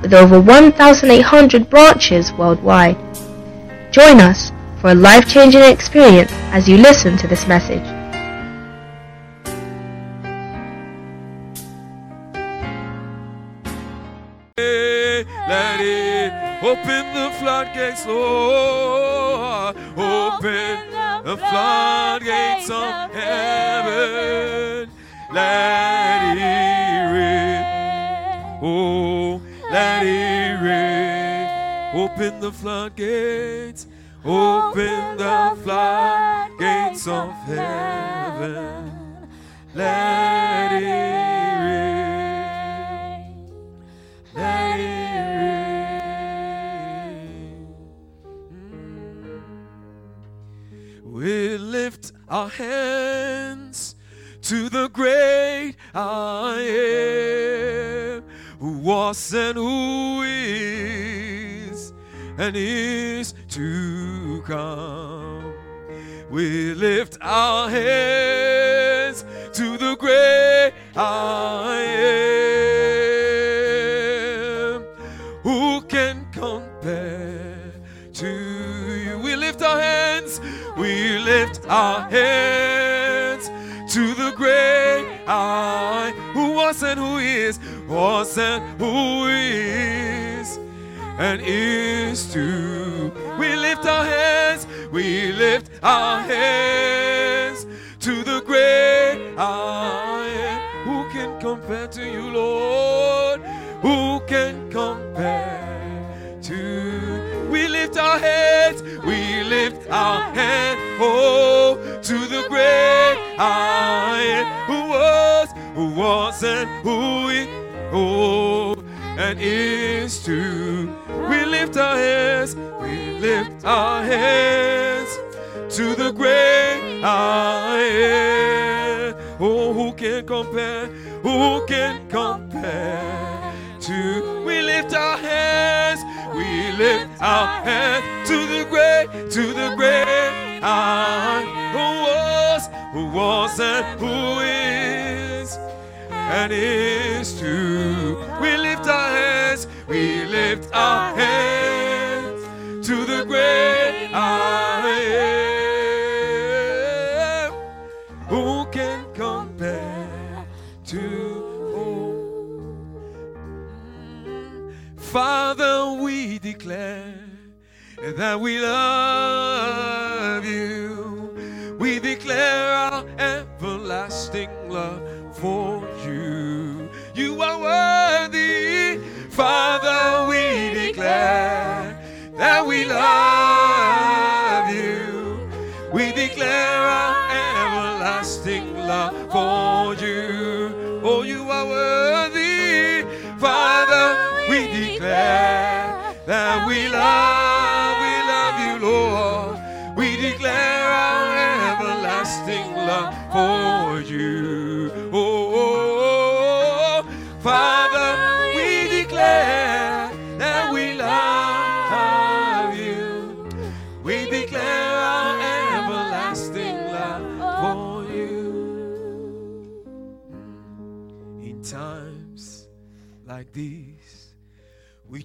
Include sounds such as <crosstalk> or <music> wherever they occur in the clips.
with over 1,800 branches worldwide. Join us for a life-changing experience as you listen to this message. Let it open the floodgates, Lord. Open the floodgates of heaven. Let it rain. Oh, let it rain. Open the floodgates. Open the floodgates of heaven. Let it rain. Let it rain. We lift our hands to the great I am, who was and who is and is to come. We lift our hands to the great I am. Who can compare to you? We lift our hands, we lift our hands to the great I who was and who is, was and who is and is to. We lift our hands, we lift our hands to the great I am. Who can compare to you, Lord? Who can compare to? We lift our hands, we lift our hands, oh, to the great I am. Who was, who was, and who is, oh, and is to. We lift our hands, we lift our hands to the great I am. Oh, who can compare? Who can compare to? We lift our hands, we lift our hands to the great, to the great I who was, who was, and who is and is to. We lift our hands, we lift our hands to the great I am. Who can compare to oh. Father, we declare that we love you. We declare our everlasting love for Father. We declare that we love you. We declare our everlasting love for you. Oh, you are worthy, Father. We declare that we love,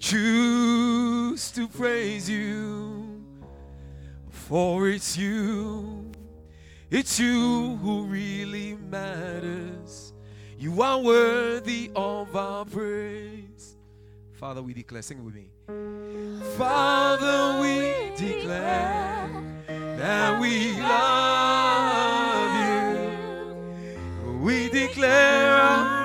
choose to praise you, for it's you. It's you who really matters. You are worthy of our praise. Father, we declare, sing with me. Father, we declare that we love you. We declare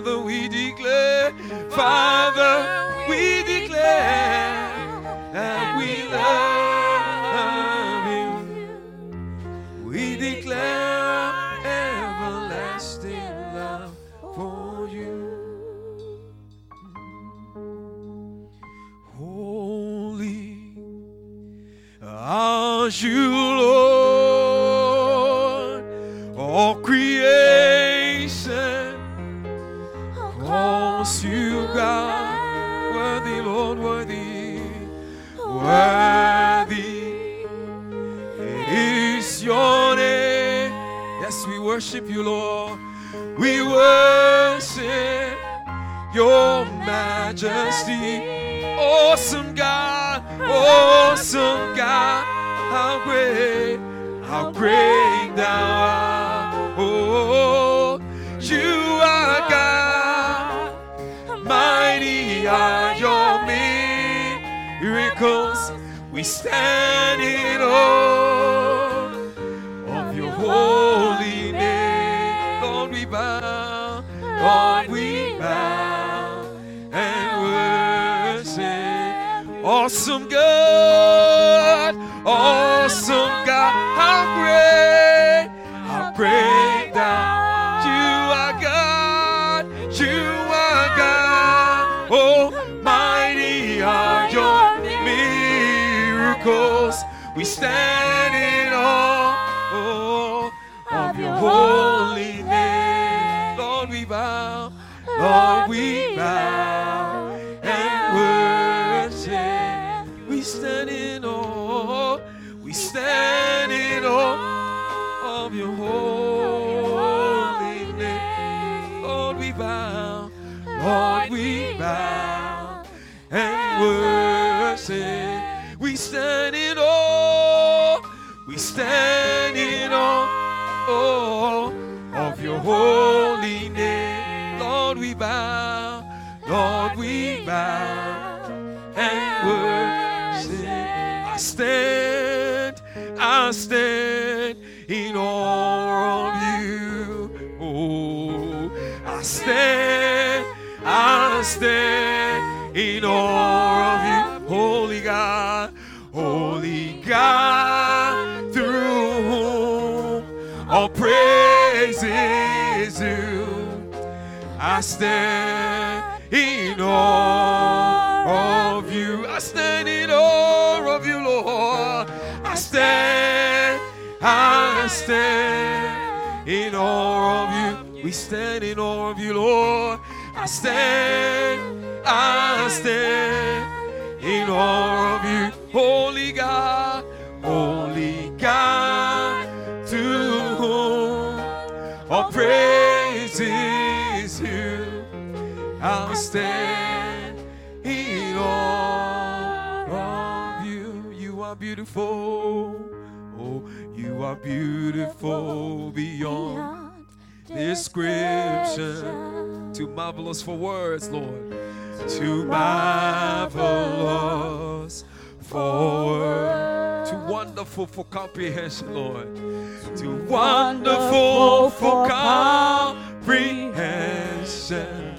Father, we declare, Father, we declare that we love you. We declare everlasting love for you. Holy are you, Lord, all creation. Worthy is your name. Yes, we worship you, Lord. We worship your majesty. Awesome God, awesome God, how great, how great thou art. We stand in awe of your holy name. Lord, we bow, Lord, we bow and worship. Awesome God, awesome God, how great, how great stand in awe oh, of your holy name. Lord, we bow, Lord, we bow and worship. We stand in awe, we stand in awe of your holy name. Lord, we bow, Lord, we bow and worship. We stand in awe, we stand in awe oh, of your holy name. Lord, we bow, Lord, we bow and worship. I stand, I stand in awe of you. Oh, I stand, I stand in awe of you, holy God, holy God, all praise is due. I stand in awe of you. I stand in awe of you, Lord. I stand, I stand in awe of you. We stand in awe of you, Lord. I stand, I stand in awe of you, holy God, I'll stand in awe of you. You are beautiful. Oh, you are beautiful beyond description. Too marvelous for words, Lord. Too marvelous for words. Too wonderful for comprehension, Lord. Too wonderful for comprehension.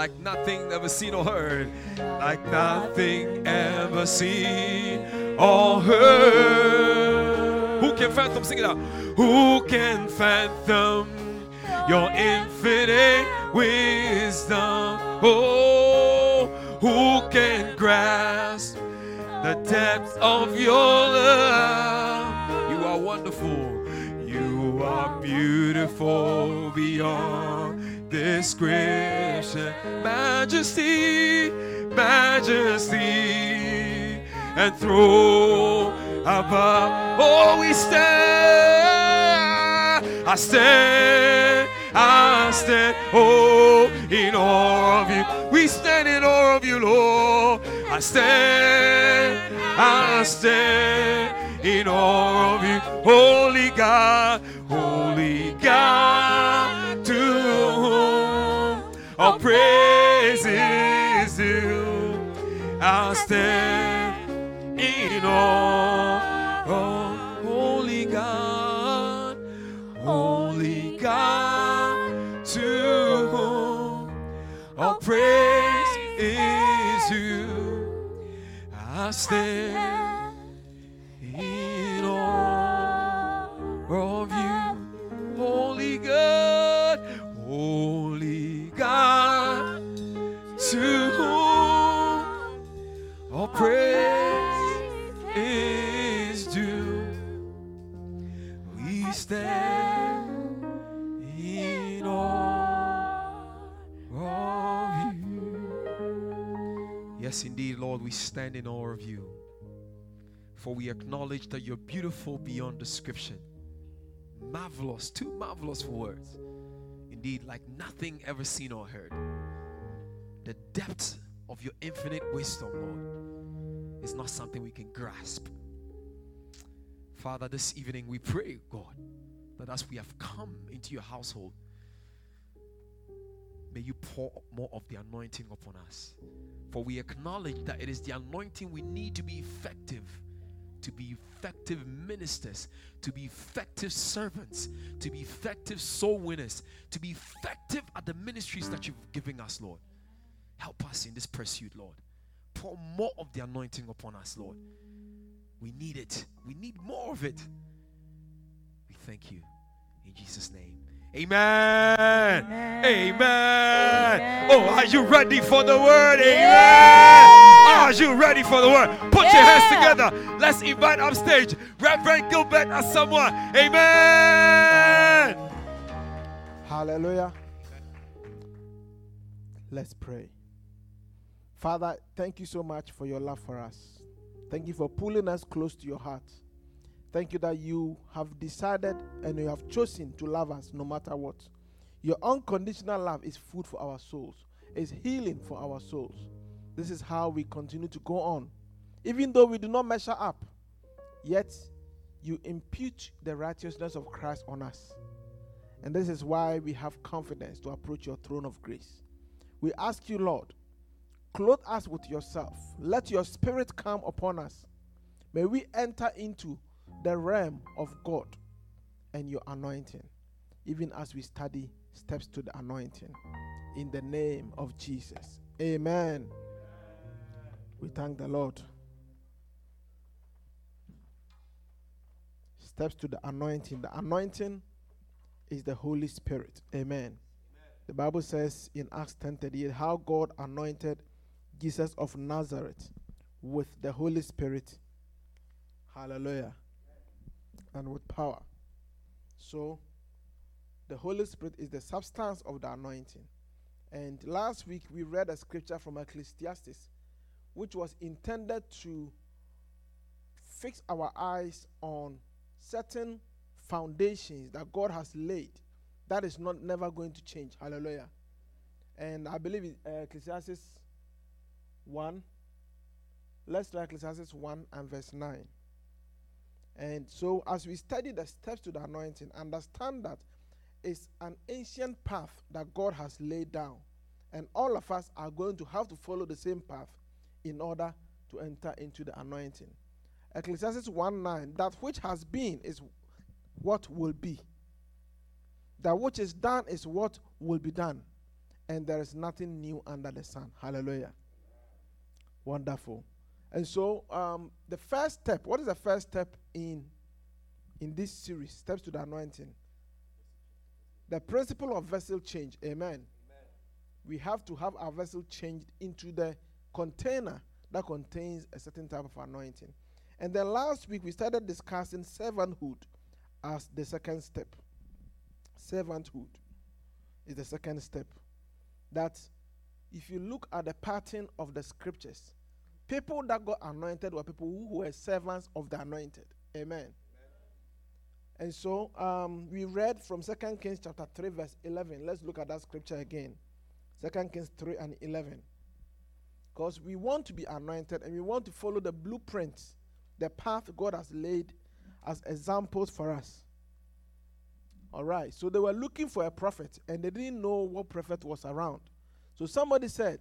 Like nothing ever seen or heard. Like nothing ever seen or heard. Who can fathom? Sing it out. Who can fathom your infinite wisdom? Oh, who can grasp the depth of your love? You are wonderful. You are beautiful beyond description. Majesty, majesty, and throne above. Oh, we stand. I stand. I stand. Oh, in awe of you. We stand in awe of you, Lord. I stand. I stand in awe of you, holy God, holy God, all praise is. I'll stand in awe of oh, holy God, holy God, to whom all praise is you. I stand praise is due. We stand in awe of you. Yes, indeed, Lord, we stand in awe of you. For we acknowledge that you're beautiful beyond description. Marvelous, too marvelous for words. Indeed, like nothing ever seen or heard. The depth of your infinite wisdom, Lord is not something we can grasp. Father, this evening we pray, God, that as we have come into your household, may you pour more of the anointing upon us. For we acknowledge that it is the anointing we need to be effective, to be effective ministers, to be effective servants, to be effective soul winners, to be effective at the ministries that you've given us, Lord. Help us in this pursuit, Lord. Pour more of the anointing upon us, Lord. We need it. We need more of it. We thank you. In Jesus' name. Amen. Amen. Amen. Oh, are you ready for the word? Amen. Yeah. Are you ready for the word? Put yeah. your hands together. Let's invite up stage Reverend Gilbert Asamoah. Amen. Hallelujah. Let's pray. Father, thank you so much for your love for us. Thank you for pulling us close to your heart. Thank you that you have decided and you have chosen to love us no matter what. Your unconditional love is food for our souls, is healing for our souls. This is how we continue to go on. Even though we do not measure up, yet you impute the righteousness of Christ on us. And this is why we have confidence to approach your throne of grace. We ask you, Lord, clothe us with yourself. Let your spirit come upon us. May we enter into the realm of God and your anointing, even as we study steps to the anointing. In the name of Jesus. Amen. We thank the Lord. Steps to the anointing. The anointing is the Holy Spirit. Amen. Amen. The Bible says in Acts 10:38 how God anointed Jesus of Nazareth with the Holy Spirit. Hallelujah and with power. So, the Holy Spirit is the substance of the anointing. And last week we read a scripture from Ecclesiastes, which was intended to fix our eyes on certain foundations that God has laid. That is not never going to change. Hallelujah. And I believe in uh, Ecclesiastes 1. Let's read Ecclesiastes 1 and verse 9. And so, as we study the steps to the anointing, understand that it's an ancient path that God has laid down. And all of us are going to have to follow the same path in order to enter into the anointing. Ecclesiastes 1 9, that which has been is what will be. That which is done is what will be done. And there is nothing new under the sun. Hallelujah. Wonderful. And so, um, the first step, what is the first step in in this series, Steps to the Anointing? The principle of vessel change. Amen. Amen. We have to have our vessel changed into the container that contains a certain type of anointing. And then last week we started discussing servanthood as the second step. Servanthood is the second step. That if you look at the pattern of the scriptures, People that got anointed were people who were servants of the anointed. Amen. Amen. And so um, we read from 2 Kings chapter 3, verse 11. Let's look at that scripture again. 2 Kings 3 and 11. Because we want to be anointed and we want to follow the blueprint, the path God has laid as examples for us. All right. So they were looking for a prophet and they didn't know what prophet was around. So somebody said,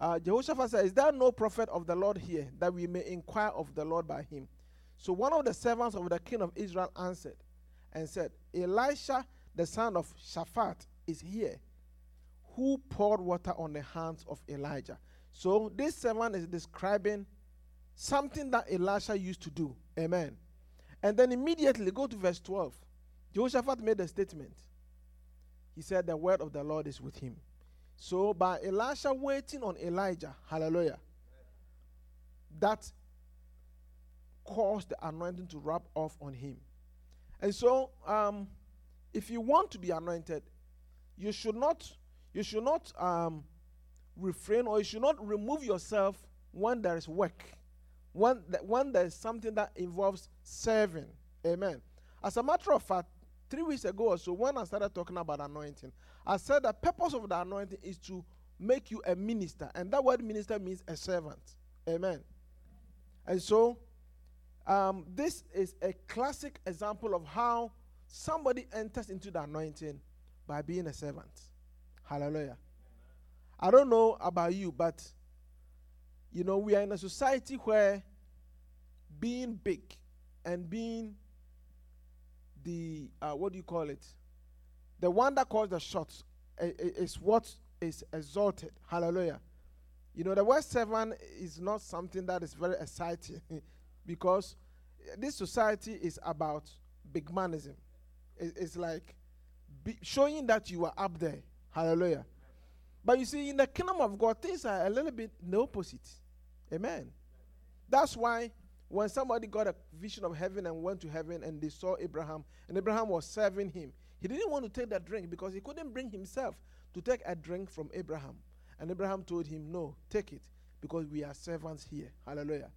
uh, Jehoshaphat said, Is there no prophet of the Lord here that we may inquire of the Lord by him? So one of the servants of the king of Israel answered and said, Elisha, the son of Shaphat, is here, who poured water on the hands of Elijah. So this servant is describing something that Elisha used to do. Amen. And then immediately go to verse 12. Jehoshaphat made a statement. He said, The word of the Lord is with him. So by Elisha waiting on Elijah, hallelujah, that caused the anointing to rub off on him. And so, um, if you want to be anointed, you should not you should not um, refrain or you should not remove yourself when there is work. When, that, when there is something that involves serving. Amen. As a matter of fact, three weeks ago or so, when I started talking about anointing, I said the purpose of the anointing is to make you a minister. And that word minister means a servant. Amen. And so, um, this is a classic example of how somebody enters into the anointing by being a servant. Hallelujah. I don't know about you, but you know, we are in a society where being big and being the uh, what do you call it? The one that calls the shots is what is exalted. Hallelujah. You know, the word servant is not something that is very exciting <laughs> because this society is about big manism. It's like showing that you are up there. Hallelujah. But you see, in the kingdom of God, things are a little bit the opposite. Amen. That's why when somebody got a vision of heaven and went to heaven and they saw Abraham, and Abraham was serving him, he didn't want to take that drink because he couldn't bring himself to take a drink from Abraham. And Abraham told him, No, take it because we are servants here. Hallelujah.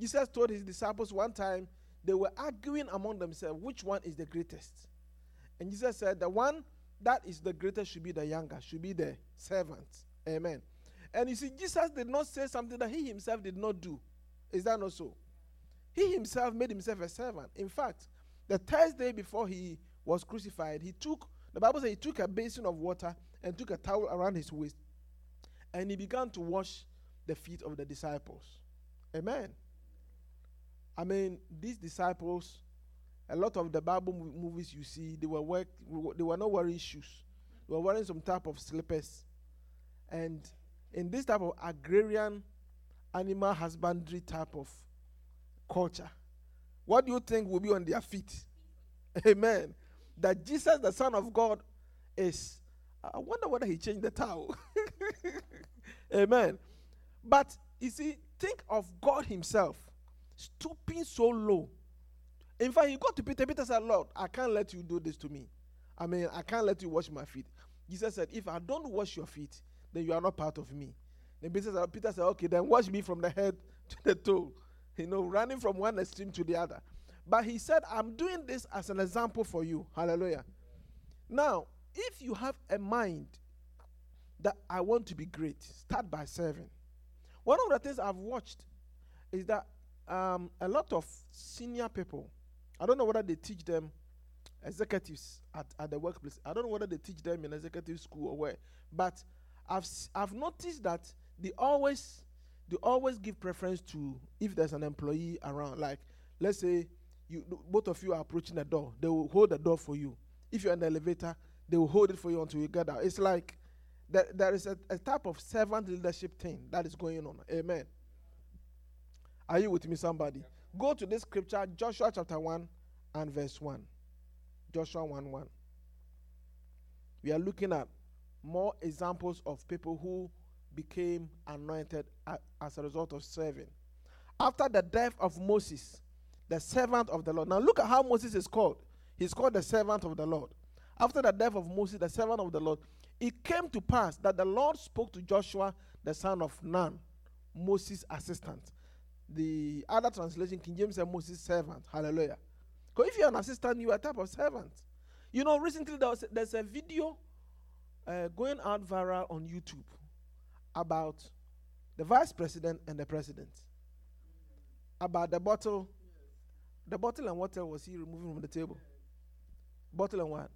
Jesus told his disciples one time, they were arguing among themselves which one is the greatest. And Jesus said, The one that is the greatest should be the younger, should be the servant. Amen. And you see, Jesus did not say something that he himself did not do. Is that not so? He himself made himself a servant. In fact, the Thursday before he was crucified, he took, the Bible says he took a basin of water and took a towel around his waist and he began to wash the feet of the disciples. Amen. I mean, these disciples, a lot of the Bible movies you see, they were work, they were not wearing shoes. They were wearing some type of slippers. And in this type of agrarian animal husbandry type of culture, what do you think will be on their feet? Amen. That Jesus, the Son of God, is. I wonder whether he changed the towel. <laughs> Amen. But you see, think of God Himself stooping so low. In fact, he got to Peter. Peter said, Lord, I can't let you do this to me. I mean, I can't let you wash my feet. Jesus said, If I don't wash your feet, then you are not part of me. Then Peter said, Peter said, Okay, then wash me from the head to the toe. You know, running from one extreme to the other. But he said, I'm doing this as an example for you. Hallelujah. Now, if you have a mind that I want to be great, start by serving. One of the things I've watched is that um, a lot of senior people, I don't know whether they teach them executives at, at the workplace. I don't know whether they teach them in executive school or where, but I've I've noticed that they always they always give preference to if there's an employee around. Like let's say you both of you are approaching the door, they will hold the door for you. If you're in the elevator, they will hold it for you until you get out. It's like there, there is a, a type of servant leadership thing that is going on. Amen. Are you with me, somebody? Go to this scripture, Joshua chapter 1 and verse 1. Joshua 1 1. We are looking at more examples of people who became anointed as a result of serving. After the death of Moses, the servant of the Lord. Now look at how Moses is called. He's called the servant of the Lord. After the death of Moses, the servant of the Lord, it came to pass that the Lord spoke to Joshua, the son of Nun, Moses' assistant. The other translation, King James said Moses' servant. Hallelujah. Because if you're an assistant, you are a type of servant. You know, recently there was, there's a video uh, going out viral on YouTube about the vice president and the president. About the bottle. The bottle and water was he removing from the table? Bottle and what?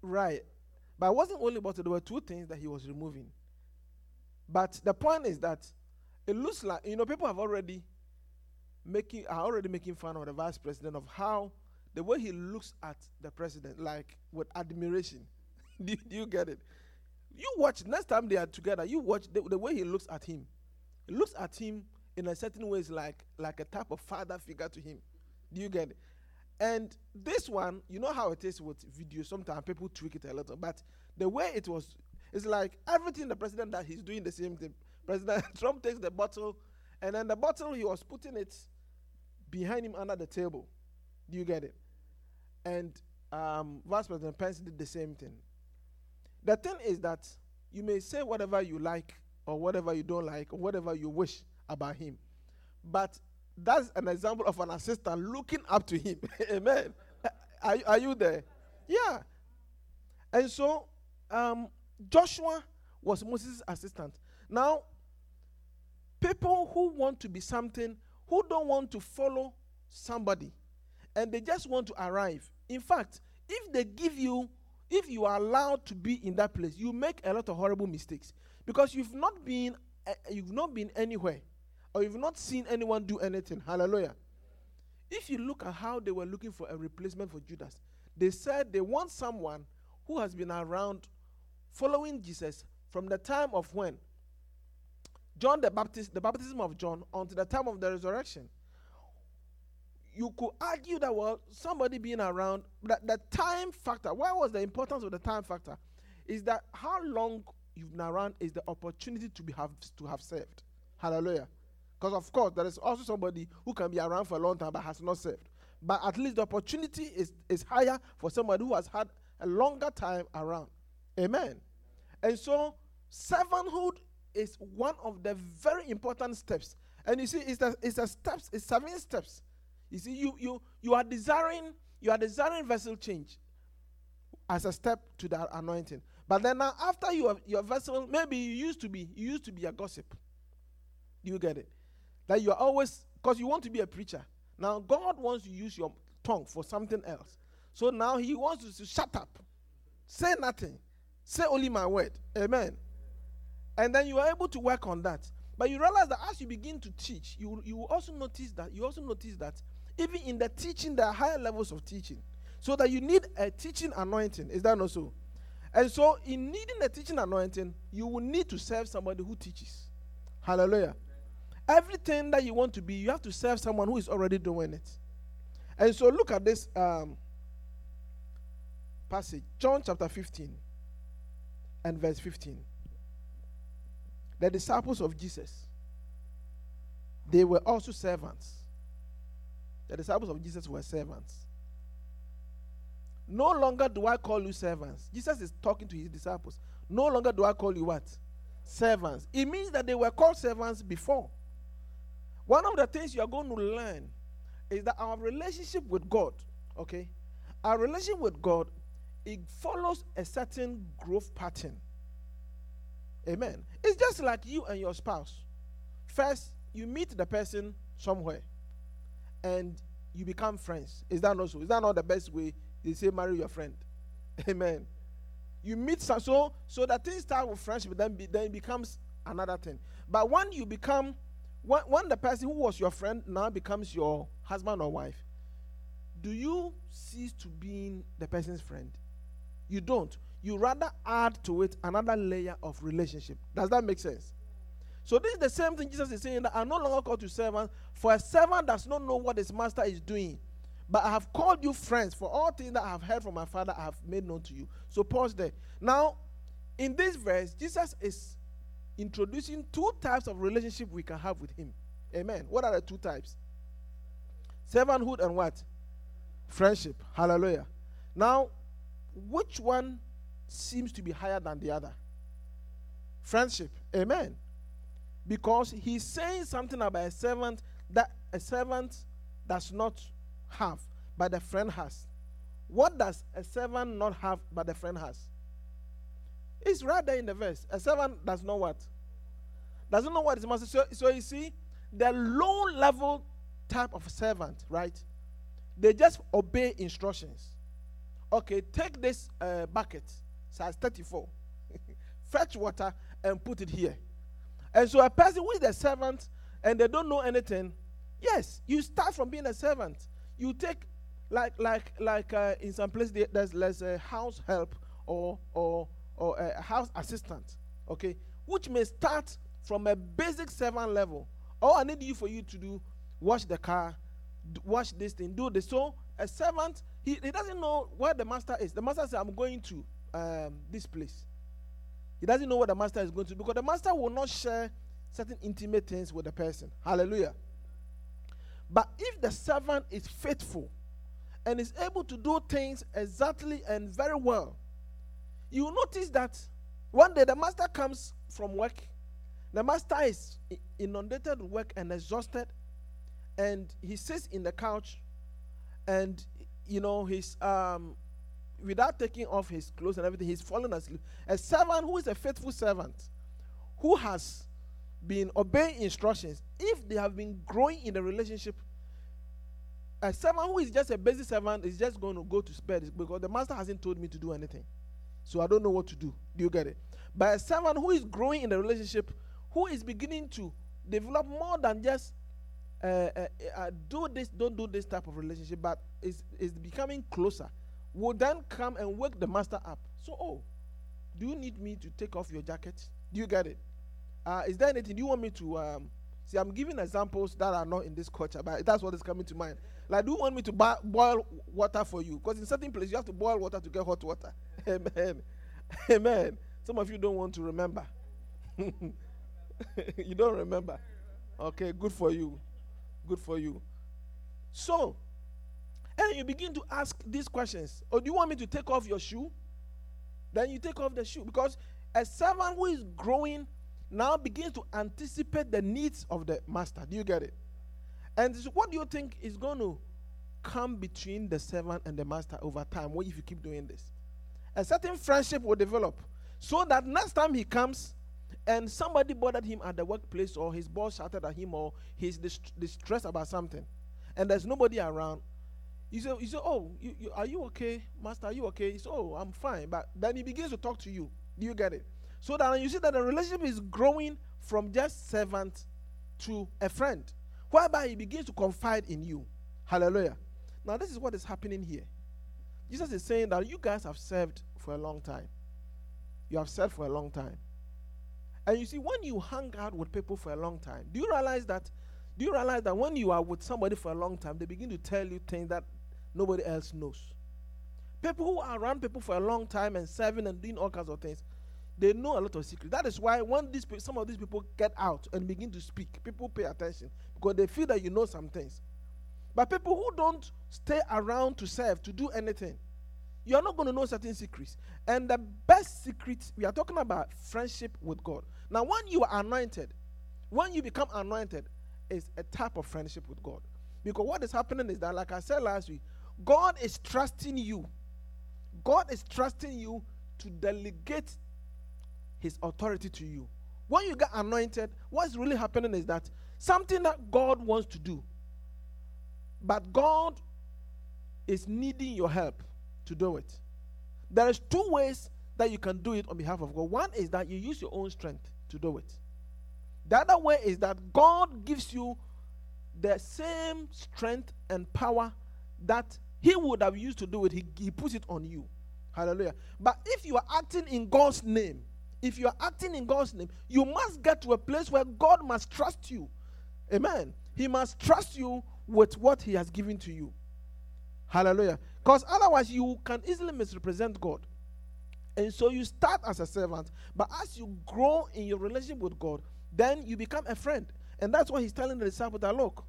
Right. But it wasn't only bottle, there were two things that he was removing. But the point is that it looks like you know people have already making are already making fun of the vice president of how the way he looks at the president, like with admiration. <laughs> do, do, you get it? You watch next time they are together. You watch the, the way he looks at him. He looks at him in a certain ways like like a type of father figure to him. Do you get it? And this one, you know how it is with video. Sometimes people tweak it a little, but the way it was, it's like everything the president that he's doing the same thing. President <laughs> Trump takes the bottle, and then the bottle he was putting it behind him under the table. Do you get it? And um, Vice President Pence did the same thing. The thing is that you may say whatever you like or whatever you don't like or whatever you wish about him. But that's an example of an assistant looking up to him. <laughs> Amen. Are, are you there? Yeah. And so um, Joshua was Moses' assistant. Now, people who want to be something, who don't want to follow somebody, and they just want to arrive. In fact, if they give you, if you are allowed to be in that place, you make a lot of horrible mistakes because you've not been, uh, you've not been anywhere, or you've not seen anyone do anything. Hallelujah. If you look at how they were looking for a replacement for Judas, they said they want someone who has been around following Jesus from the time of when John the Baptist, the baptism of John, until the time of the resurrection. You could argue that well, somebody being around, that the time factor. Why was the importance of the time factor? Is that how long you've been around is the opportunity to be have to have served. Hallelujah. Because of course there is also somebody who can be around for a long time but has not served. But at least the opportunity is, is higher for somebody who has had a longer time around. Amen. And so servanthood is one of the very important steps. And you see, it's a, it's a steps, it's seven steps. You see, you you you are desiring, you are desiring vessel change as a step to that anointing. But then now after you have your vessel, maybe you used to be, you used to be a gossip. Do you get it? That you are always because you want to be a preacher. Now God wants to use your tongue for something else. So now he wants you to shut up. Say nothing. Say only my word. Amen. And then you are able to work on that. But you realize that as you begin to teach, you, you also notice that you also notice that even in the teaching, there are higher levels of teaching. So that you need a teaching anointing. Is that not so? And so, in needing a teaching anointing, you will need to serve somebody who teaches. Hallelujah. Everything that you want to be, you have to serve someone who is already doing it. And so, look at this um, passage John chapter 15 and verse 15 the disciples of Jesus, they were also servants. The disciples of Jesus were servants. No longer do I call you servants. Jesus is talking to his disciples. No longer do I call you what? Servants. It means that they were called servants before. One of the things you are going to learn is that our relationship with God, okay, our relationship with God, it follows a certain growth pattern. Amen. It's just like you and your spouse. First, you meet the person somewhere and you become friends. Is that not so? Is that not the best way they say marry your friend? <laughs> Amen. You meet some, so so that things start with friendship, then be, then it becomes another thing. But when you become when, when the person who was your friend now becomes your husband or wife, do you cease to being the person's friend? You don't you rather add to it another layer of relationship. Does that make sense? So this is the same thing Jesus is saying that I'm no longer called to servants, for a servant does not know what his master is doing. But I have called you friends, for all things that I have heard from my father I have made known to you. So pause there. Now, in this verse, Jesus is introducing two types of relationship we can have with him. Amen. What are the two types? Servanthood and what? Friendship. Hallelujah. Now, which one seems to be higher than the other. Friendship. Amen. Because he's saying something about a servant that a servant does not have, but the friend has. What does a servant not have, but the friend has? It's right there in the verse. A servant does not what? Doesn't know what is master. So, so you see, the low level type of servant, right? They just obey instructions. Okay, take this uh, bucket size 34. <laughs> Fetch water and put it here. And so a person who is a servant and they don't know anything, yes, you start from being a servant. You take like like like uh, in some place there's there's a house help or or or a house assistant, okay, which may start from a basic servant level. All I need you for you to do, wash the car, wash this thing, do this. So a servant, he, he doesn't know where the master is. The master says, I'm going to um, this place. He doesn't know what the master is going to do because the master will not share certain intimate things with the person. Hallelujah. But if the servant is faithful and is able to do things exactly and very well, you will notice that one day the master comes from work. The master is inundated with work and exhausted, and he sits in the couch, and you know he's um, without taking off his clothes and everything, he's fallen asleep. A servant who is a faithful servant, who has been obeying instructions, if they have been growing in the relationship, a servant who is just a basic servant is just going to go to bed because the master hasn't told me to do anything. So I don't know what to do. Do you get it? But a servant who is growing in the relationship, who is beginning to develop more than just uh, uh, uh, do this, don't do this type of relationship, but is is becoming closer, will then come and wake the master up. So, oh, do you need me to take off your jacket? Do you get it? Uh, is there anything you want me to um, see? I'm giving examples that are not in this culture, but that's what is coming to mind. Like, do you want me to boil water for you? Because in certain places you have to boil water to get hot water. <laughs> Amen. Amen. Some of you don't want to remember. <laughs> you don't remember. Okay, good for you. Good for you. So, and you begin to ask these questions. Or do you want me to take off your shoe? Then you take off the shoe because a servant who is growing now begins to anticipate the needs of the master. Do you get it? And so what do you think is going to come between the servant and the master over time? What if you keep doing this? A certain friendship will develop so that next time he comes and somebody bothered him at the workplace or his boss shouted at him or he's dist- distressed about something and there's nobody around, you said, you say Oh, you, you, are you okay, Master? Are you okay? He says, Oh, I'm fine. But then he begins to talk to you. Do you get it? So that you see that the relationship is growing from just servant to a friend, whereby he begins to confide in you. Hallelujah. Now, this is what is happening here. Jesus is saying that you guys have served for a long time. You have served for a long time. And you see, when you hang out with people for a long time, do you realize that? Do you realize that when you are with somebody for a long time, they begin to tell you things that nobody else knows? People who are around people for a long time and serving and doing all kinds of things, they know a lot of secrets. That is why when these pe- some of these people get out and begin to speak, people pay attention because they feel that you know some things. But people who don't stay around to serve, to do anything, you are not going to know certain secrets. And the best secret, we are talking about friendship with God. Now, when you are anointed, when you become anointed, is a type of friendship with God. Because what is happening is that, like I said last week, God is trusting you. God is trusting you to delegate his authority to you. When you get anointed, what's really happening is that something that God wants to do, but God is needing your help to do it. There is two ways that you can do it on behalf of God. One is that you use your own strength to do it. The other way is that God gives you the same strength and power that He would have used to do it. He, he puts it on you. Hallelujah. But if you are acting in God's name, if you are acting in God's name, you must get to a place where God must trust you. Amen. He must trust you with what He has given to you. Hallelujah. Because otherwise, you can easily misrepresent God. And so you start as a servant, but as you grow in your relationship with God, then you become a friend. And that's what he's telling the disciples that look,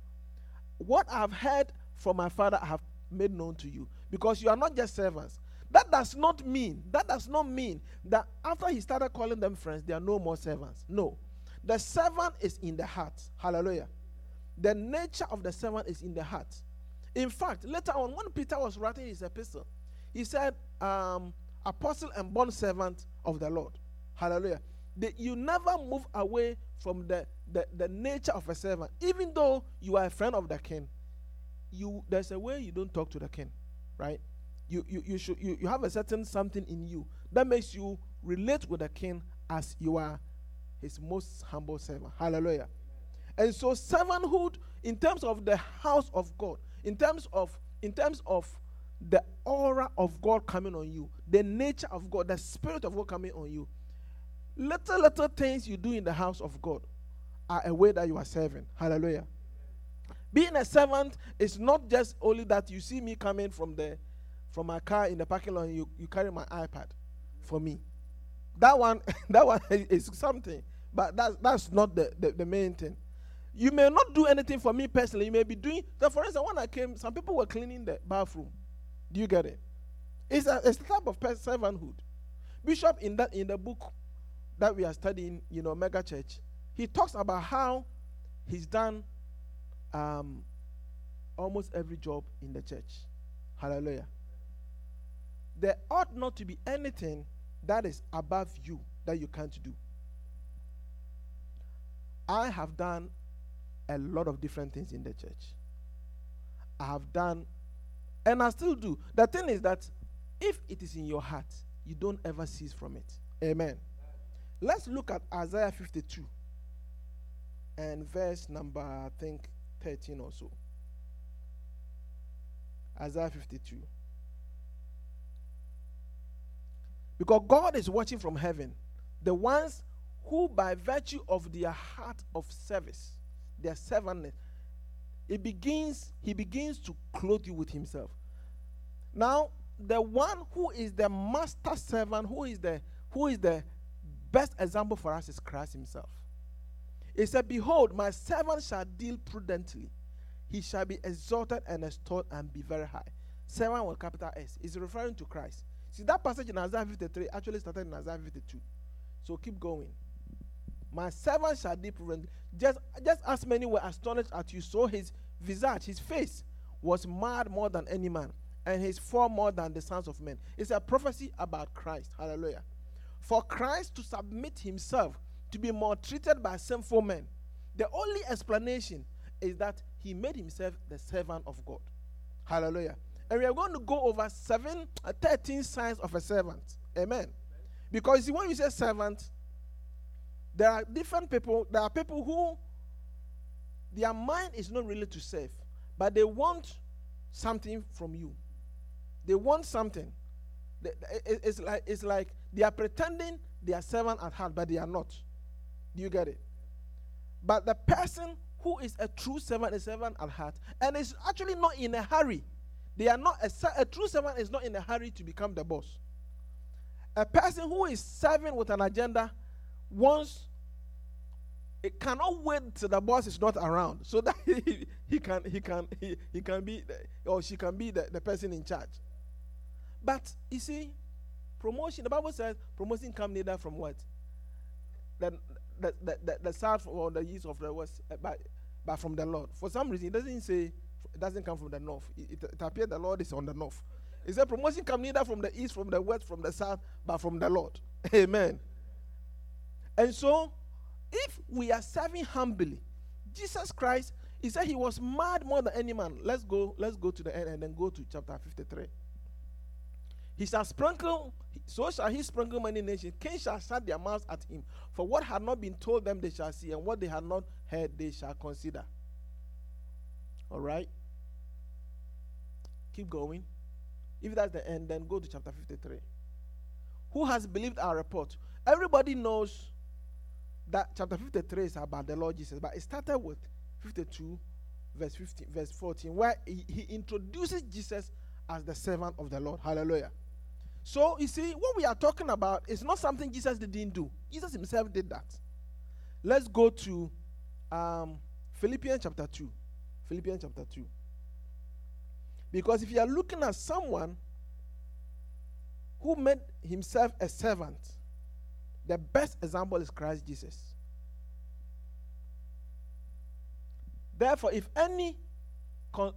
what I've heard from my father, I have made known to you. Because you are not just servants. That does not mean, that does not mean that after he started calling them friends, they are no more servants. No. The servant is in the heart. Hallelujah. The nature of the servant is in the heart. In fact, later on, when Peter was writing his epistle, he said, um, Apostle and bond servant of the Lord. Hallelujah. The, you never move away from the, the, the nature of a servant. Even though you are a friend of the king, you there's a way you don't talk to the king, right? You, you, you, should, you, you have a certain something in you that makes you relate with the king as you are his most humble servant. Hallelujah. And so servanthood in terms of the house of God, in terms of in terms of the aura of God coming on you, the nature of God, the spirit of God coming on you. Little little things you do in the house of God are a way that you are serving. Hallelujah. Being a servant is not just only that you see me coming from the from my car in the parking lot and you, you carry my iPad for me. That one <laughs> that one is something, but that's that's not the, the, the main thing. You may not do anything for me personally. You may be doing. So for instance, when I came, some people were cleaning the bathroom. Do you get it? It's a, it's a type of servanthood. Bishop in that in the book that we are studying, you know, Mega Church, he talks about how he's done um, almost every job in the church. Hallelujah. There ought not to be anything that is above you that you can't do. I have done a lot of different things in the church. I have done, and I still do. The thing is that if it is in your heart, you don't ever cease from it. Amen. Let's look at Isaiah 52 and verse number, I think, 13 or so. Isaiah 52. Because God is watching from heaven. The ones who, by virtue of their heart of service, their servantness, it begins, he begins to clothe you with himself. Now, the one who is the master servant, who is the who is the best example for us is Christ himself. He said, Behold, my servant shall deal prudently. He shall be exalted and extolled and be very high. Servant with capital S is referring to Christ. See, that passage in Isaiah 53 actually started in Isaiah 52. So keep going. My servant shall deal prudently. Just, just as many were astonished at you, so his visage, his face, was mad more than any man, and his form more than the sons of men. It's a prophecy about Christ. Hallelujah. For Christ to submit himself to be maltreated by sinful men, the only explanation is that he made himself the servant of God. Hallelujah. And we are going to go over seven, uh, 13 signs of a servant. Amen. Because see, when you say servant, there are different people. There are people who their mind is not really to serve, but they want something from you. They want something. It's like, it's like they are pretending they are servant at heart, but they are not. Do you get it? But the person who is a true servant is servant at heart and is actually not in a hurry. They are not a, a true servant is not in a hurry to become the boss. A person who is serving with an agenda wants it cannot wait till the boss is not around so <laughs> that he, he can he can he, he can be the, or she can be the, the person in charge. But you see, promotion, the Bible says promotion come neither from what? The, the, the, the, south or the east of the west, but, but from the Lord. For some reason, it doesn't say it doesn't come from the north. It, it, it appears the Lord is on the north. It said promotion come neither from the east, from the west, from the south, but from the Lord. <laughs> Amen. And so, if we are serving humbly, Jesus Christ, he said he was mad more than any man. Let's go, let's go to the end and then go to chapter 53. He shall sprinkle, so shall he sprinkle many nations. Kings shall shut their mouths at him. For what had not been told them, they shall see, and what they had not heard, they shall consider. All right? Keep going. If that's the end, then go to chapter 53. Who has believed our report? Everybody knows that chapter 53 is about the Lord Jesus, but it started with 52, verse 15, verse 14, where he, he introduces Jesus as the servant of the Lord. Hallelujah. So, you see, what we are talking about is not something Jesus didn't do. Jesus himself did that. Let's go to um, Philippians chapter 2. Philippians chapter 2. Because if you are looking at someone who made himself a servant, the best example is Christ Jesus. Therefore, if any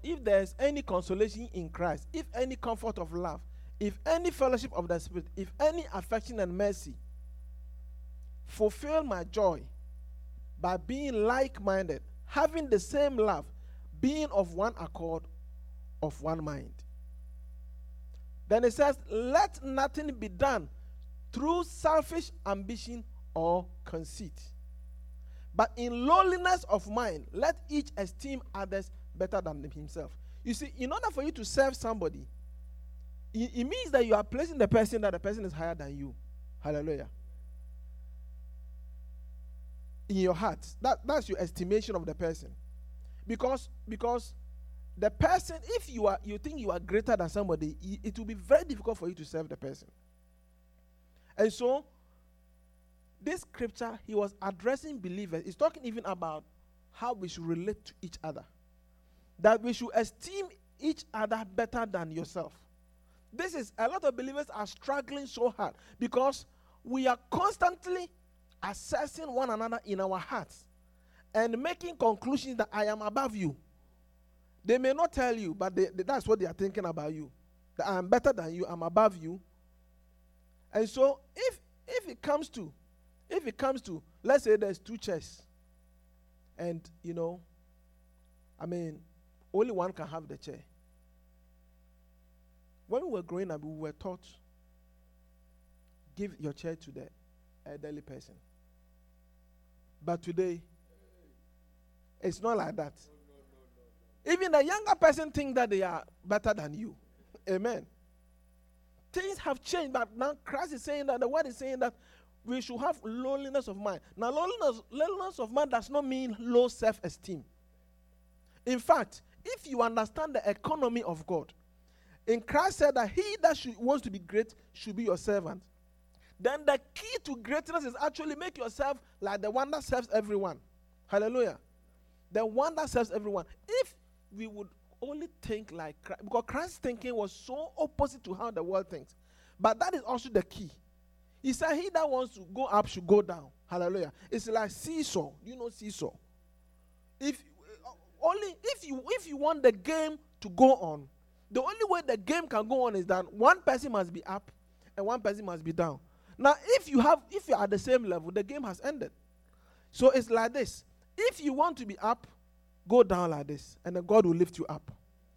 if there is any consolation in Christ, if any comfort of love, if any fellowship of the Spirit, if any affection and mercy, fulfill my joy by being like minded, having the same love, being of one accord, of one mind. Then it says, Let nothing be done through selfish ambition or conceit. But in lowliness of mind, let each esteem others better than himself. You see, in order for you to serve somebody, it, it means that you are placing the person that the person is higher than you. Hallelujah. In your heart. That, that's your estimation of the person. Because because the person, if you are you think you are greater than somebody, it will be very difficult for you to serve the person. And so, this scripture, he was addressing believers. He's talking even about how we should relate to each other. That we should esteem each other better than yourself. This is a lot of believers are struggling so hard because we are constantly assessing one another in our hearts and making conclusions that I am above you. They may not tell you, but they, they, that's what they are thinking about you. That I am better than you, I'm above you. And so if if it comes to if it comes to let's say there's two chairs and you know I mean only one can have the chair. When we were growing up, we were taught give your chair to the elderly person. But today, it's not like that. Even the younger person think that they are better than you. Amen. Things have changed, but now Christ is saying that the word is saying that we should have loneliness of mind. Now, loneliness, loneliness of mind does not mean low self-esteem. In fact, if you understand the economy of God, in Christ said that he that should, wants to be great should be your servant. Then the key to greatness is actually make yourself like the one that serves everyone. Hallelujah. The one that serves everyone. If we would only think like Christ, because Christ's thinking was so opposite to how the world thinks. But that is also the key. He said, He that wants to go up should go down. Hallelujah. It's like seesaw. You know seesaw. If uh, only if you if you want the game to go on, the only way the game can go on is that one person must be up and one person must be down. Now, if you have if you're at the same level, the game has ended. So it's like this. If you want to be up, go down like this, and then God will lift you up.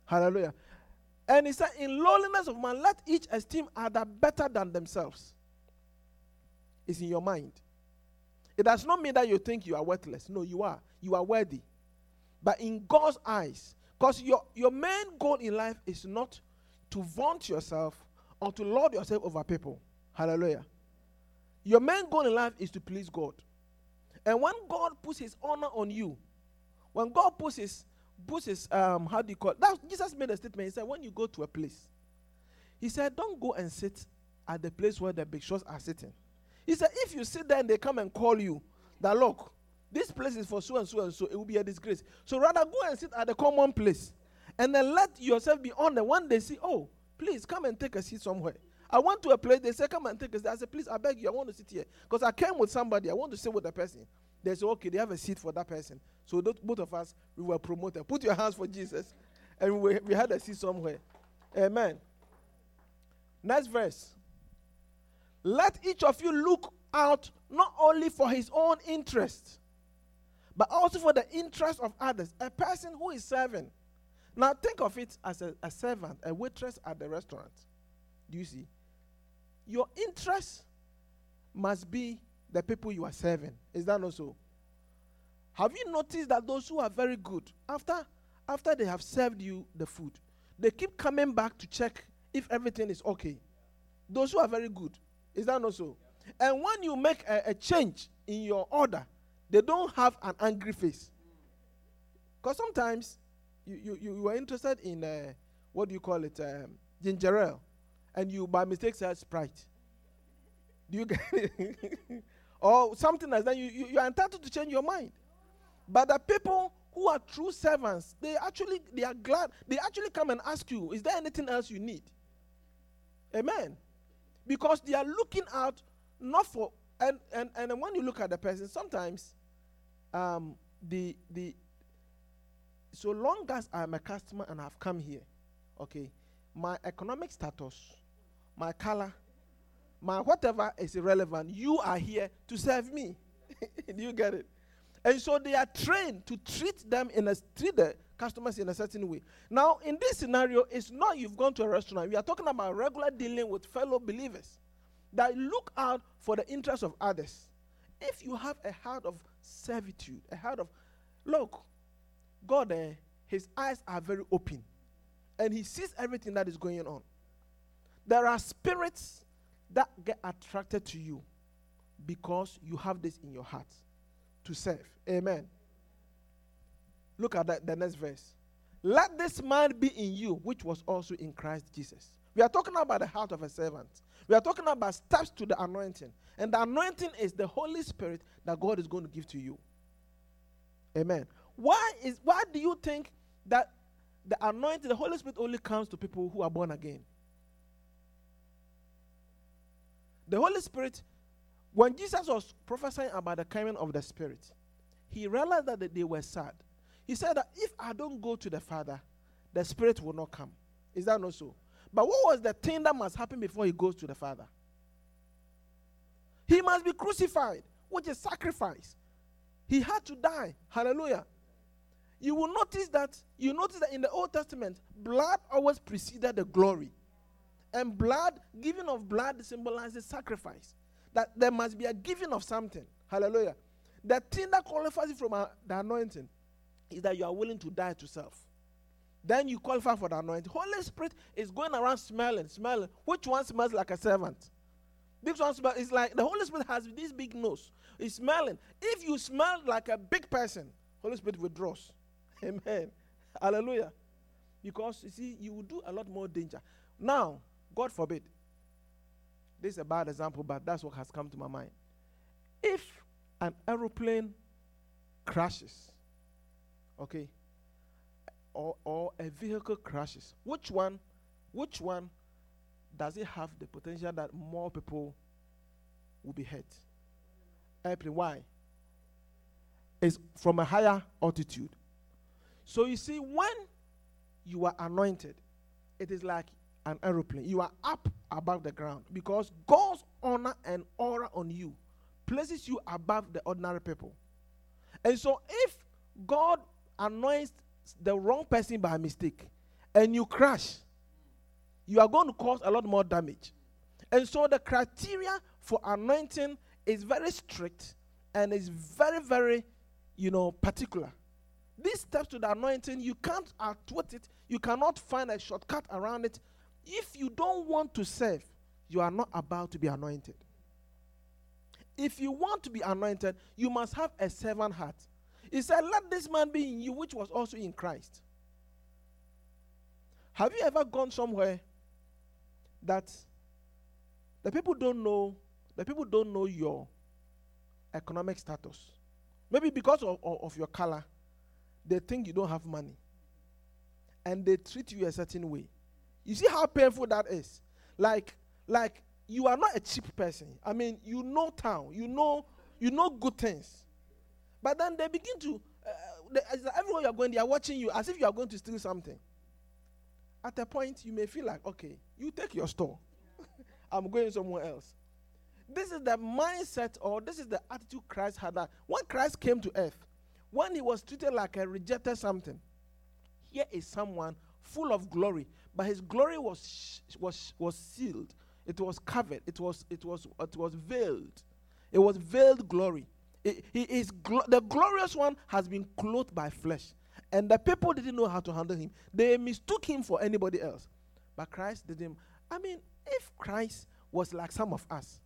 Hallelujah. And he said, In lowliness of man, let each esteem other better than themselves. It's in your mind. It does not mean that you think you are worthless. No, you are. You are worthy. But in God's eyes, because your, your main goal in life is not to vaunt yourself or to lord yourself over people. Hallelujah. Your main goal in life is to please God. And when God puts his honor on you, when God puts his puts his um how do you call it? That Jesus made a statement. He said, when you go to a place, he said, don't go and sit at the place where the big shots are sitting. He said, if you sit there and they come and call you, that look, this place is for so and so and so, it will be a disgrace. So rather go and sit at the common place. And then let yourself be on the one they see, oh, please come and take a seat somewhere. I went to a place, they said, come and take a seat. I said, please, I beg you, I want to sit here. Because I came with somebody, I want to sit with the person. They said, okay, they have a seat for that person. So both of us, we were promoted. Put your hands for Jesus. And we, we had a seat somewhere. Amen. Next verse. Let each of you look out not only for his own interest, but also for the interest of others. A person who is serving. Now think of it as a, a servant, a waitress at the restaurant. Do you see? Your interest must be the people you are serving. Is that not so? Have you noticed that those who are very good, after after they have served you the food, they keep coming back to check if everything is okay. Those who are very good. Is that not so? And when you make a, a change in your order, they don't have an angry face. Because sometimes you, you, you are interested in, uh, what do you call it, um, ginger ale, and you by mistake say Sprite. Do you get it? <laughs> or something like that. You, you, you are entitled to change your mind. But the people who are true servants, they actually they are glad. They actually come and ask you, is there anything else you need? Amen. Because they are looking out not for and and and when you look at the person, sometimes um the the so long as I'm a customer and I've come here, okay, my economic status, my color, my whatever is irrelevant. You are here to serve me. <laughs> Do you get it? And so they are trained to treat them in a treat the customers in a certain way. Now, in this scenario, it's not you've gone to a restaurant. We are talking about regular dealing with fellow believers that look out for the interests of others. If you have a heart of servitude, a heart of look, God, eh, his eyes are very open, and he sees everything that is going on. There are spirits that get attracted to you because you have this in your heart to serve. Amen. Look at that, the next verse. Let this mind be in you, which was also in Christ Jesus. We are talking about the heart of a servant. We are talking about steps to the anointing. And the anointing is the Holy Spirit that God is going to give to you. Amen. Why is why do you think that the anointing, the Holy Spirit only comes to people who are born again? The Holy Spirit, when Jesus was prophesying about the coming of the Spirit, he realized that they were sad. He said that if I don't go to the Father, the Spirit will not come. Is that not so? But what was the thing that must happen before he goes to the Father? He must be crucified, which is sacrifice. He had to die. Hallelujah. You will notice that you notice that in the Old Testament, blood always preceded the glory. And blood, giving of blood symbolizes sacrifice. That there must be a giving of something. Hallelujah. The thing that qualifies you from the anointing is that you are willing to die to self. Then you qualify for the anointing. Holy Spirit is going around smelling, smelling. Which one smells like a servant? This one smells, it's like the Holy Spirit has this big nose. It's smelling. If you smell like a big person, Holy Spirit withdraws. <laughs> Amen. Hallelujah. Because you see, you will do a lot more danger. Now, God forbid. This is a bad example, but that's what has come to my mind. If an aeroplane crashes, okay, or, or a vehicle crashes, which one, which one does it have the potential that more people will be hurt? Airplane. Why? It's from a higher altitude. So you see, when you are anointed, it is like an aeroplane. You are up above the ground because God's honor and aura on you places you above the ordinary people. And so if God anoints the wrong person by mistake and you crash, you are going to cause a lot more damage. And so the criteria for anointing is very strict and is very, very, you know, particular. These steps to the anointing, you can't outwit it. You cannot find a shortcut around it. If you don't want to serve, you are not about to be anointed. If you want to be anointed, you must have a servant heart. He said, Let this man be in you, which was also in Christ. Have you ever gone somewhere that the people don't know, the people don't know your economic status? Maybe because of, of, of your color, they think you don't have money. And they treat you a certain way. You see how painful that is? Like, like you are not a cheap person. I mean, you know town, you know, you know good things. But then they begin to, uh, they, everywhere you're going, they are watching you as if you are going to steal something. At a point, you may feel like, okay, you take your store. <laughs> I'm going somewhere else. This is the mindset or this is the attitude Christ had that when Christ came to earth, when he was treated like a rejected something, here is someone full of glory, but his glory was was was sealed. It was covered. It was it was it was veiled. It was veiled glory. He is glo- the glorious one has been clothed by flesh, and the people didn't know how to handle him. They mistook him for anybody else, but Christ didn't. I mean, if Christ was like some of us,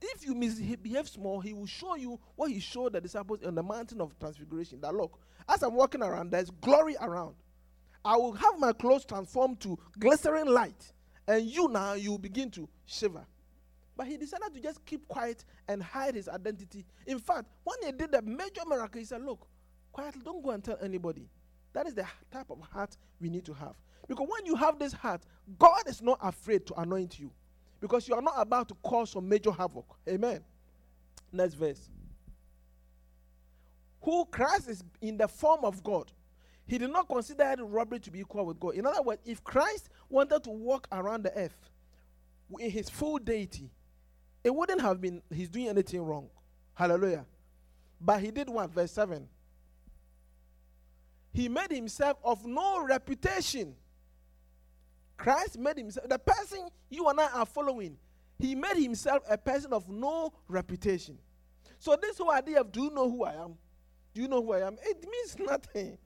if you misbehave small, he will show you what he showed the disciples on the mountain of transfiguration. That look, as I'm walking around, there's glory around. I will have my clothes transformed to glittering light, and you now you begin to shiver. But he decided to just keep quiet and hide his identity. In fact, when he did the major miracle, he said, Look, quietly, don't go and tell anybody. That is the type of heart we need to have. Because when you have this heart, God is not afraid to anoint you because you are not about to cause some major havoc. Amen. Next verse. Who Christ is in the form of God. He did not consider robbery to be equal with God. In other words, if Christ wanted to walk around the earth in his full deity, it wouldn't have been he's doing anything wrong. Hallelujah. But he did what? Verse 7. He made himself of no reputation Christ made himself, the person you and I are following, he made himself a person of no reputation. So, this whole idea of do you know who I am? Do you know who I am? It means nothing.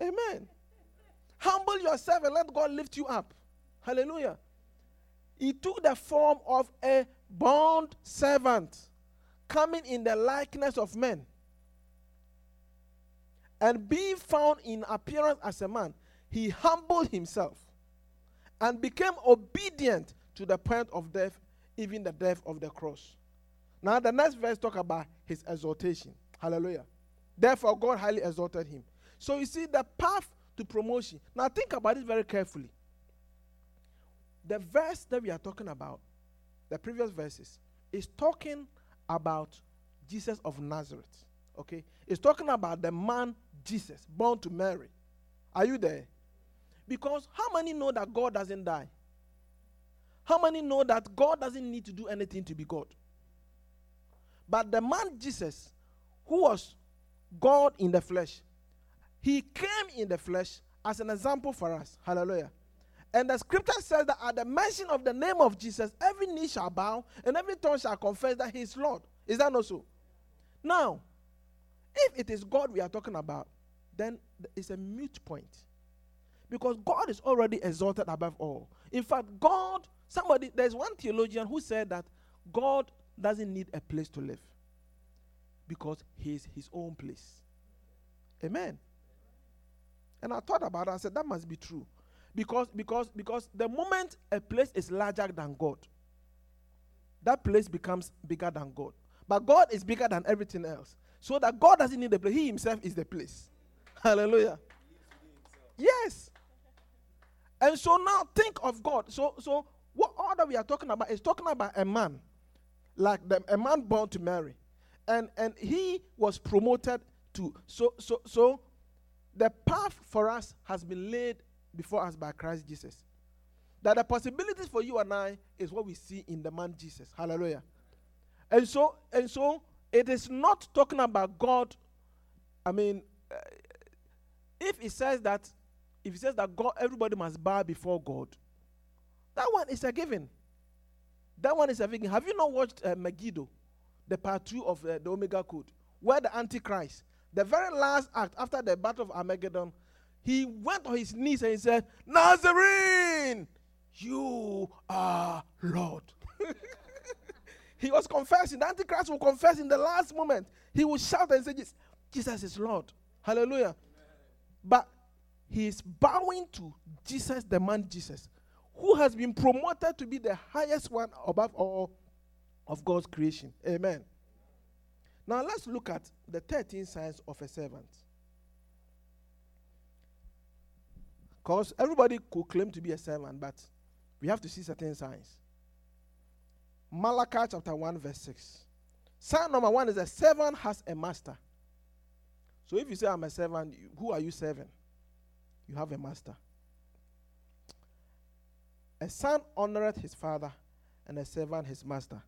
Amen. Humble yourself and let God lift you up. Hallelujah. He took the form of a bond servant, coming in the likeness of men. And being found in appearance as a man, he humbled himself and became obedient to the point of death, even the death of the cross. Now, the next verse talk about his exaltation. Hallelujah. Therefore, God highly exalted him. So you see the path to promotion. Now, think about it very carefully. The verse that we are talking about the previous verses, is talking about Jesus of Nazareth. Okay? It's talking about the man Jesus, born to Mary. Are you there? Because how many know that God doesn't die? How many know that God doesn't need to do anything to be God? But the man Jesus, who was God in the flesh, he came in the flesh as an example for us. Hallelujah. And the scripture says that at the mention of the name of Jesus, every knee shall bow and every tongue shall confess that he is Lord. Is that not so? Now, if it is God we are talking about, then it's a mute point. Because God is already exalted above all. In fact, God, somebody, there's one theologian who said that God doesn't need a place to live because he's his own place. Amen. And I thought about it, I said that must be true. Because because because the moment a place is larger than God, that place becomes bigger than God. But God is bigger than everything else. So that God doesn't need the place. He himself is the place. <laughs> Hallelujah. Yes. And so now think of God. So so what all that we are talking about is talking about a man, like the, a man born to Mary, and and he was promoted to. So so so, the path for us has been laid before us by Christ Jesus. That the possibilities for you and I is what we see in the man Jesus. Hallelujah. And so and so it is not talking about God. I mean, uh, if it says that if he says that God, everybody must bow before God, that one is a given. That one is a given. Have you not watched uh, Megiddo, the part two of uh, the Omega Code, where the Antichrist, the very last act after the Battle of Armageddon, he went on his knees and he said, Nazarene, you are Lord. <laughs> he was confessing. The Antichrist will confess in the last moment. He will shout and say, Jesus is Lord. Hallelujah. But he is bowing to Jesus, the man Jesus, who has been promoted to be the highest one above all of God's creation. Amen. Now let's look at the 13 signs of a servant. Because everybody could claim to be a servant, but we have to see certain signs. Malachi chapter 1, verse 6. Sign number one is a servant has a master. So if you say, I'm a servant, who are you serving? you have a master. A son honoreth his father, and a servant his master.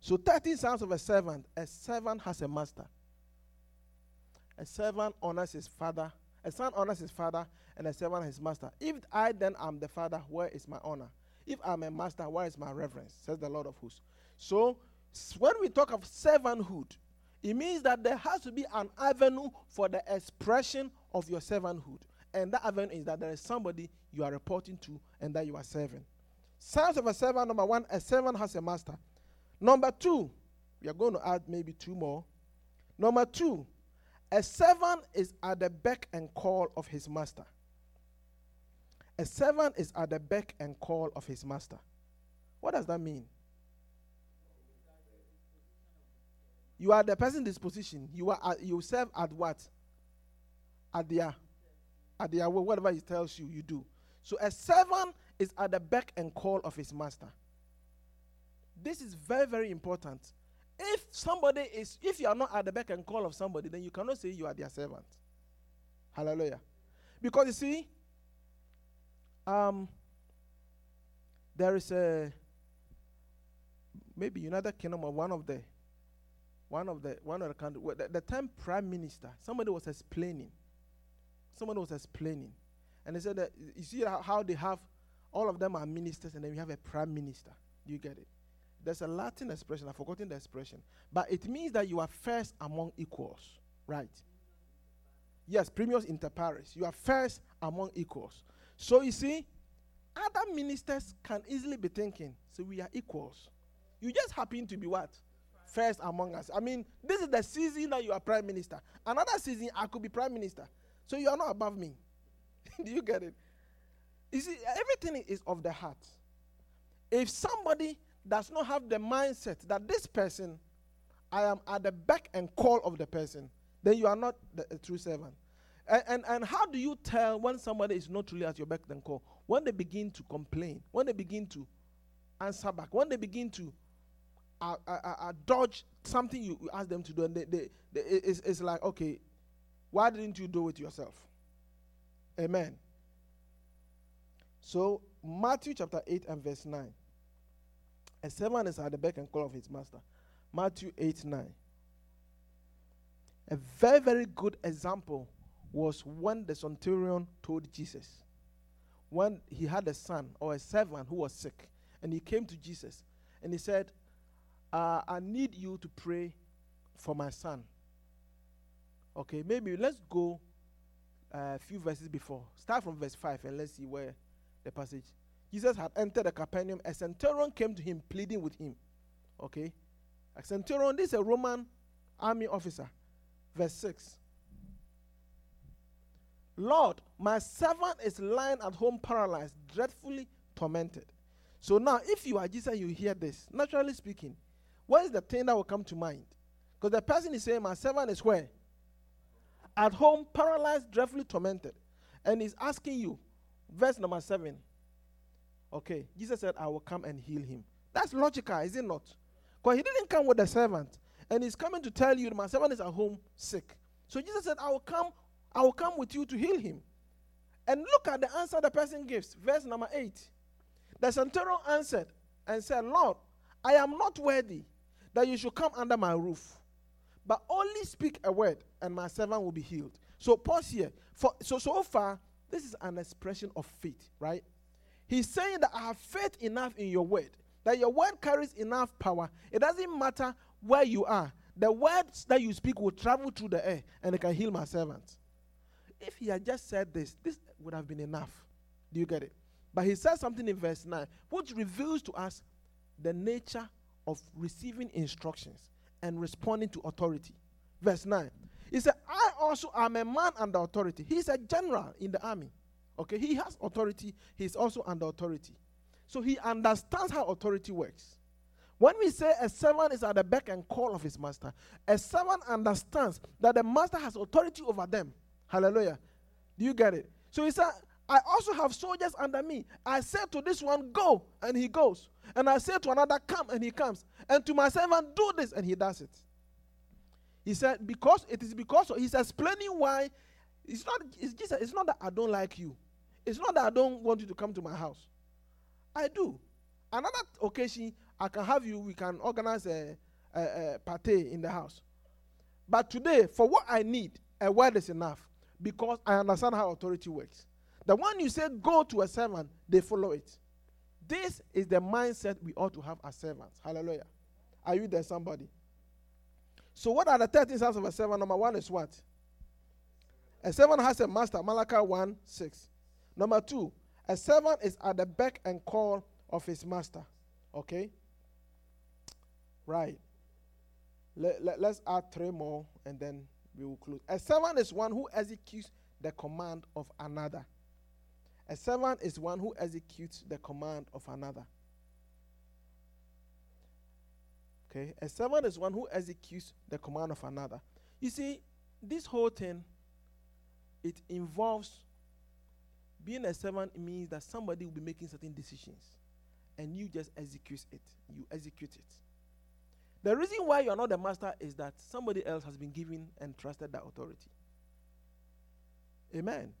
So, 13 sons of a servant, a servant has a master. A servant honors his father, a son honors his father, and a servant his master. If I then am the father, where is my honor? If I'm a master, where is my reverence? Says the Lord of hosts. So, when we talk of servanthood, it means that there has to be an avenue for the expression of your servanthood. And that avenue is that there is somebody you are reporting to and that you are serving. Signs of a servant number one, a servant has a master. Number two, we are going to add maybe two more. Number two, a servant is at the beck and call of his master. A servant is at the beck and call of his master. What does that mean? You are the person in disposition. You are at, you serve at what? At their at the whatever he tells you, you do. So a servant is at the beck and call of his master. This is very, very important. If somebody is, if you are not at the beck and call of somebody, then you cannot say you are their servant. Hallelujah. Because you see, um, there is a maybe United Kingdom or one of the one of the one of the country the, the term prime minister. Somebody was explaining someone was explaining. And they said that you see how they have all of them are ministers and then we have a prime minister. Do you get it? There's a Latin expression, I've forgotten the expression. But it means that you are first among equals. Right? Yes, primus inter pares. You are first among equals. So you see, other ministers can easily be thinking, so we are equals. You just happen to be what? First among us. I mean, this is the season that you are prime minister. Another season, I could be prime minister. So you are not above me. <laughs> Do you get it? You see, everything is of the heart. If somebody does not have the mindset that this person, I am at the beck and call of the person, then you are not the, a true servant. And, and, and how do you tell when somebody is not truly at your beck and call? When they begin to complain, when they begin to answer back, when they begin to uh, uh, uh, uh dodge something you ask them to do, and they, they, they, it's, it's like, okay, why didn't you do it yourself? Amen. So, Matthew chapter 8 and verse 9. A servant is at the beck and call of his master. Matthew 8 9. A very, very good example was when the centurion told Jesus, when he had a son or a servant who was sick, and he came to Jesus and he said, uh, I need you to pray for my son. Okay, maybe let's go uh, a few verses before. Start from verse 5 and let's see where the passage. Jesus had entered the Capernaum. A centurion came to him, pleading with him. Okay? A centurion, this is a Roman army officer. Verse 6. Lord, my servant is lying at home paralyzed, dreadfully tormented. So now, if you are Jesus, you hear this. Naturally speaking, what is the thing that will come to mind? Because the person is saying, My servant is where? At home, paralyzed, dreadfully tormented. And he's asking you, verse number 7. Okay, Jesus said, I will come and heal him. That's logical, is it not? Because he didn't come with the servant. And he's coming to tell you, My servant is at home sick. So Jesus said, I will come, I will come with you to heal him. And look at the answer the person gives. Verse number 8. The centurion answered and said, Lord, I am not worthy that you should come under my roof. But only speak a word, and my servant will be healed. So pause here. For so so far, this is an expression of faith, right? He's saying that I have faith enough in your word, that your word carries enough power. It doesn't matter where you are. The words that you speak will travel through the air and it can heal my servant. If he had just said this, this would have been enough. Do you get it? But he says something in verse 9, which reveals to us the nature of receiving instructions and responding to authority. Verse 9. He said, I also am a man under authority. He's a general in the army. Okay, he has authority, he's also under authority. So he understands how authority works. When we say a servant is at the beck and call of his master, a servant understands that the master has authority over them. Hallelujah. Do you get it? So he said, I also have soldiers under me. I said to this one, Go, and he goes. And I said to another, Come, and he comes. And to my servant, Do this, and he does it. He said, Because it is because he's explaining why it's not it's just it's not that I don't like you. It's not that I don't want you to come to my house. I do. Another occasion, I can have you, we can organize a, a, a party in the house. But today, for what I need, a word is enough because I understand how authority works. The one you say go to a servant, they follow it. This is the mindset we ought to have as servants. Hallelujah. Are you there, somebody? So, what are the 13 signs of a servant? Number one is what? A servant has a master, Malachi 1 6. Number two, a servant is at the beck and call of his master. Okay? Right. Let, let, let's add three more and then we will close. A servant is one who executes the command of another. A servant is one who executes the command of another. Okay? A servant is one who executes the command of another. You see, this whole thing, it involves being a servant means that somebody will be making certain decisions and you just execute it. You execute it. The reason why you are not the master is that somebody else has been given and trusted that authority. Amen.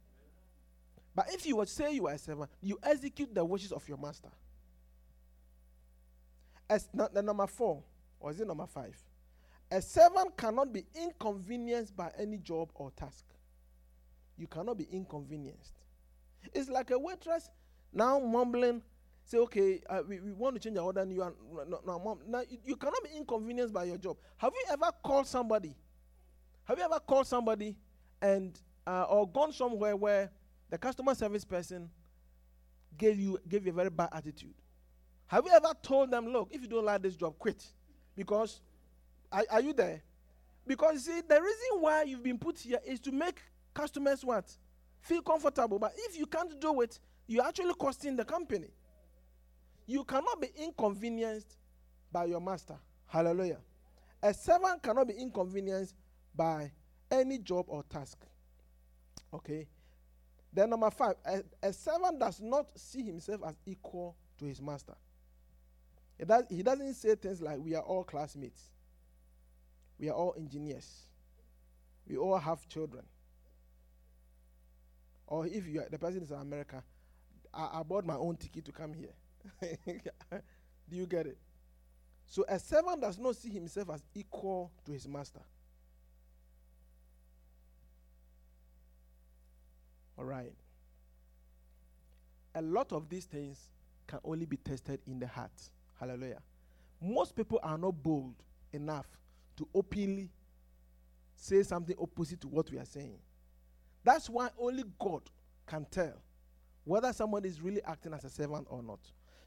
But if you would say you are a servant, you execute the wishes of your master. As the number four, or is it number five? A servant cannot be inconvenienced by any job or task. You cannot be inconvenienced. It's like a waitress now mumbling, say, okay, uh, we, we want to change our order, and you are no, no, mom. Now you, you cannot be inconvenienced by your job. Have you ever called somebody? Have you ever called somebody and uh, or gone somewhere where the customer service person gave you gave you a very bad attitude. Have you ever told them, look, if you don't like this job, quit? Because are, are you there? Because see, the reason why you've been put here is to make customers what? Feel comfortable. But if you can't do it, you're actually costing the company. You cannot be inconvenienced by your master. Hallelujah. A servant cannot be inconvenienced by any job or task. Okay? Then, number five, a, a servant does not see himself as equal to his master. Does, he doesn't say things like, we are all classmates, we are all engineers, we all have children. Or if you are, the person is in America, I, I bought my own ticket to come here. <laughs> Do you get it? So a servant does not see himself as equal to his master. All right. A lot of these things can only be tested in the heart. Hallelujah. Most people are not bold enough to openly say something opposite to what we are saying. That's why only God can tell whether someone is really acting as a servant or not.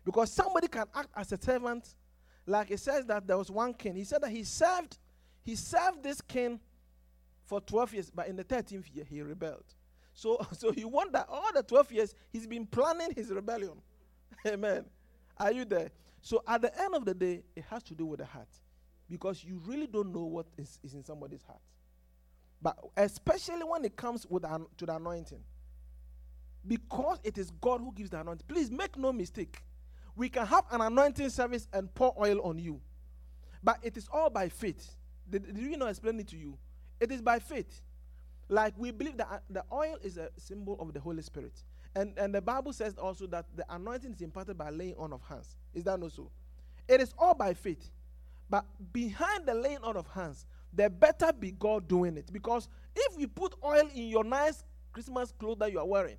Because somebody can act as a servant, like it says that there was one king. He said that he served, he served this king for 12 years, but in the 13th year he rebelled. So, <laughs> so you wonder all the 12 years he's been planning his rebellion. <laughs> Amen. Are you there? So at the end of the day, it has to do with the heart. Because you really don't know what is, is in somebody's heart. But especially when it comes with an, to the anointing. Because it is God who gives the anointing. Please make no mistake. We can have an anointing service and pour oil on you. But it is all by faith. Did, did we not explain it to you? It is by faith. Like we believe that uh, the oil is a symbol of the Holy Spirit. And, and the Bible says also that the anointing is imparted by laying on of hands. Is that not so? It is all by faith. But behind the laying on of hands, there better be God doing it. Because if we put oil in your nice Christmas clothes that you are wearing,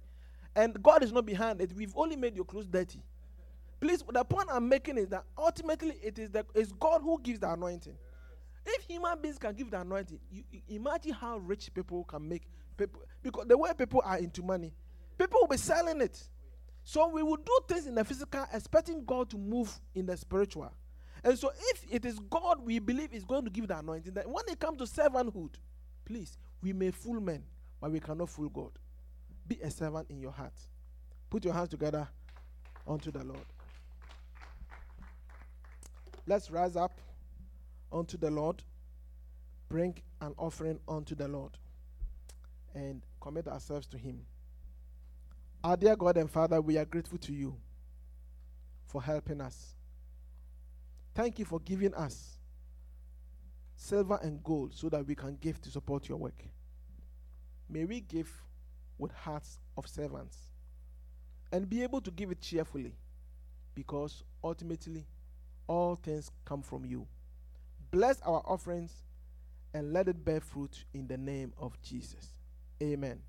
and God is not behind it, we've only made your clothes dirty. Please, the point I'm making is that ultimately it is the, it's God who gives the anointing. If human beings can give the anointing, you, you imagine how rich people can make people because the way people are into money, people will be selling it. So we will do things in the physical, expecting God to move in the spiritual. And so if it is God we believe is going to give the anointing, then when it comes to servanthood, please, we may fool men, but we cannot fool God. Be a servant in your heart. Put your hands together unto the Lord. Let's rise up unto the Lord, bring an offering unto the Lord, and commit ourselves to Him. Our dear God and Father, we are grateful to you for helping us. Thank you for giving us silver and gold so that we can give to support your work. May we give with hearts of servants and be able to give it cheerfully because ultimately all things come from you. Bless our offerings and let it bear fruit in the name of Jesus. Amen.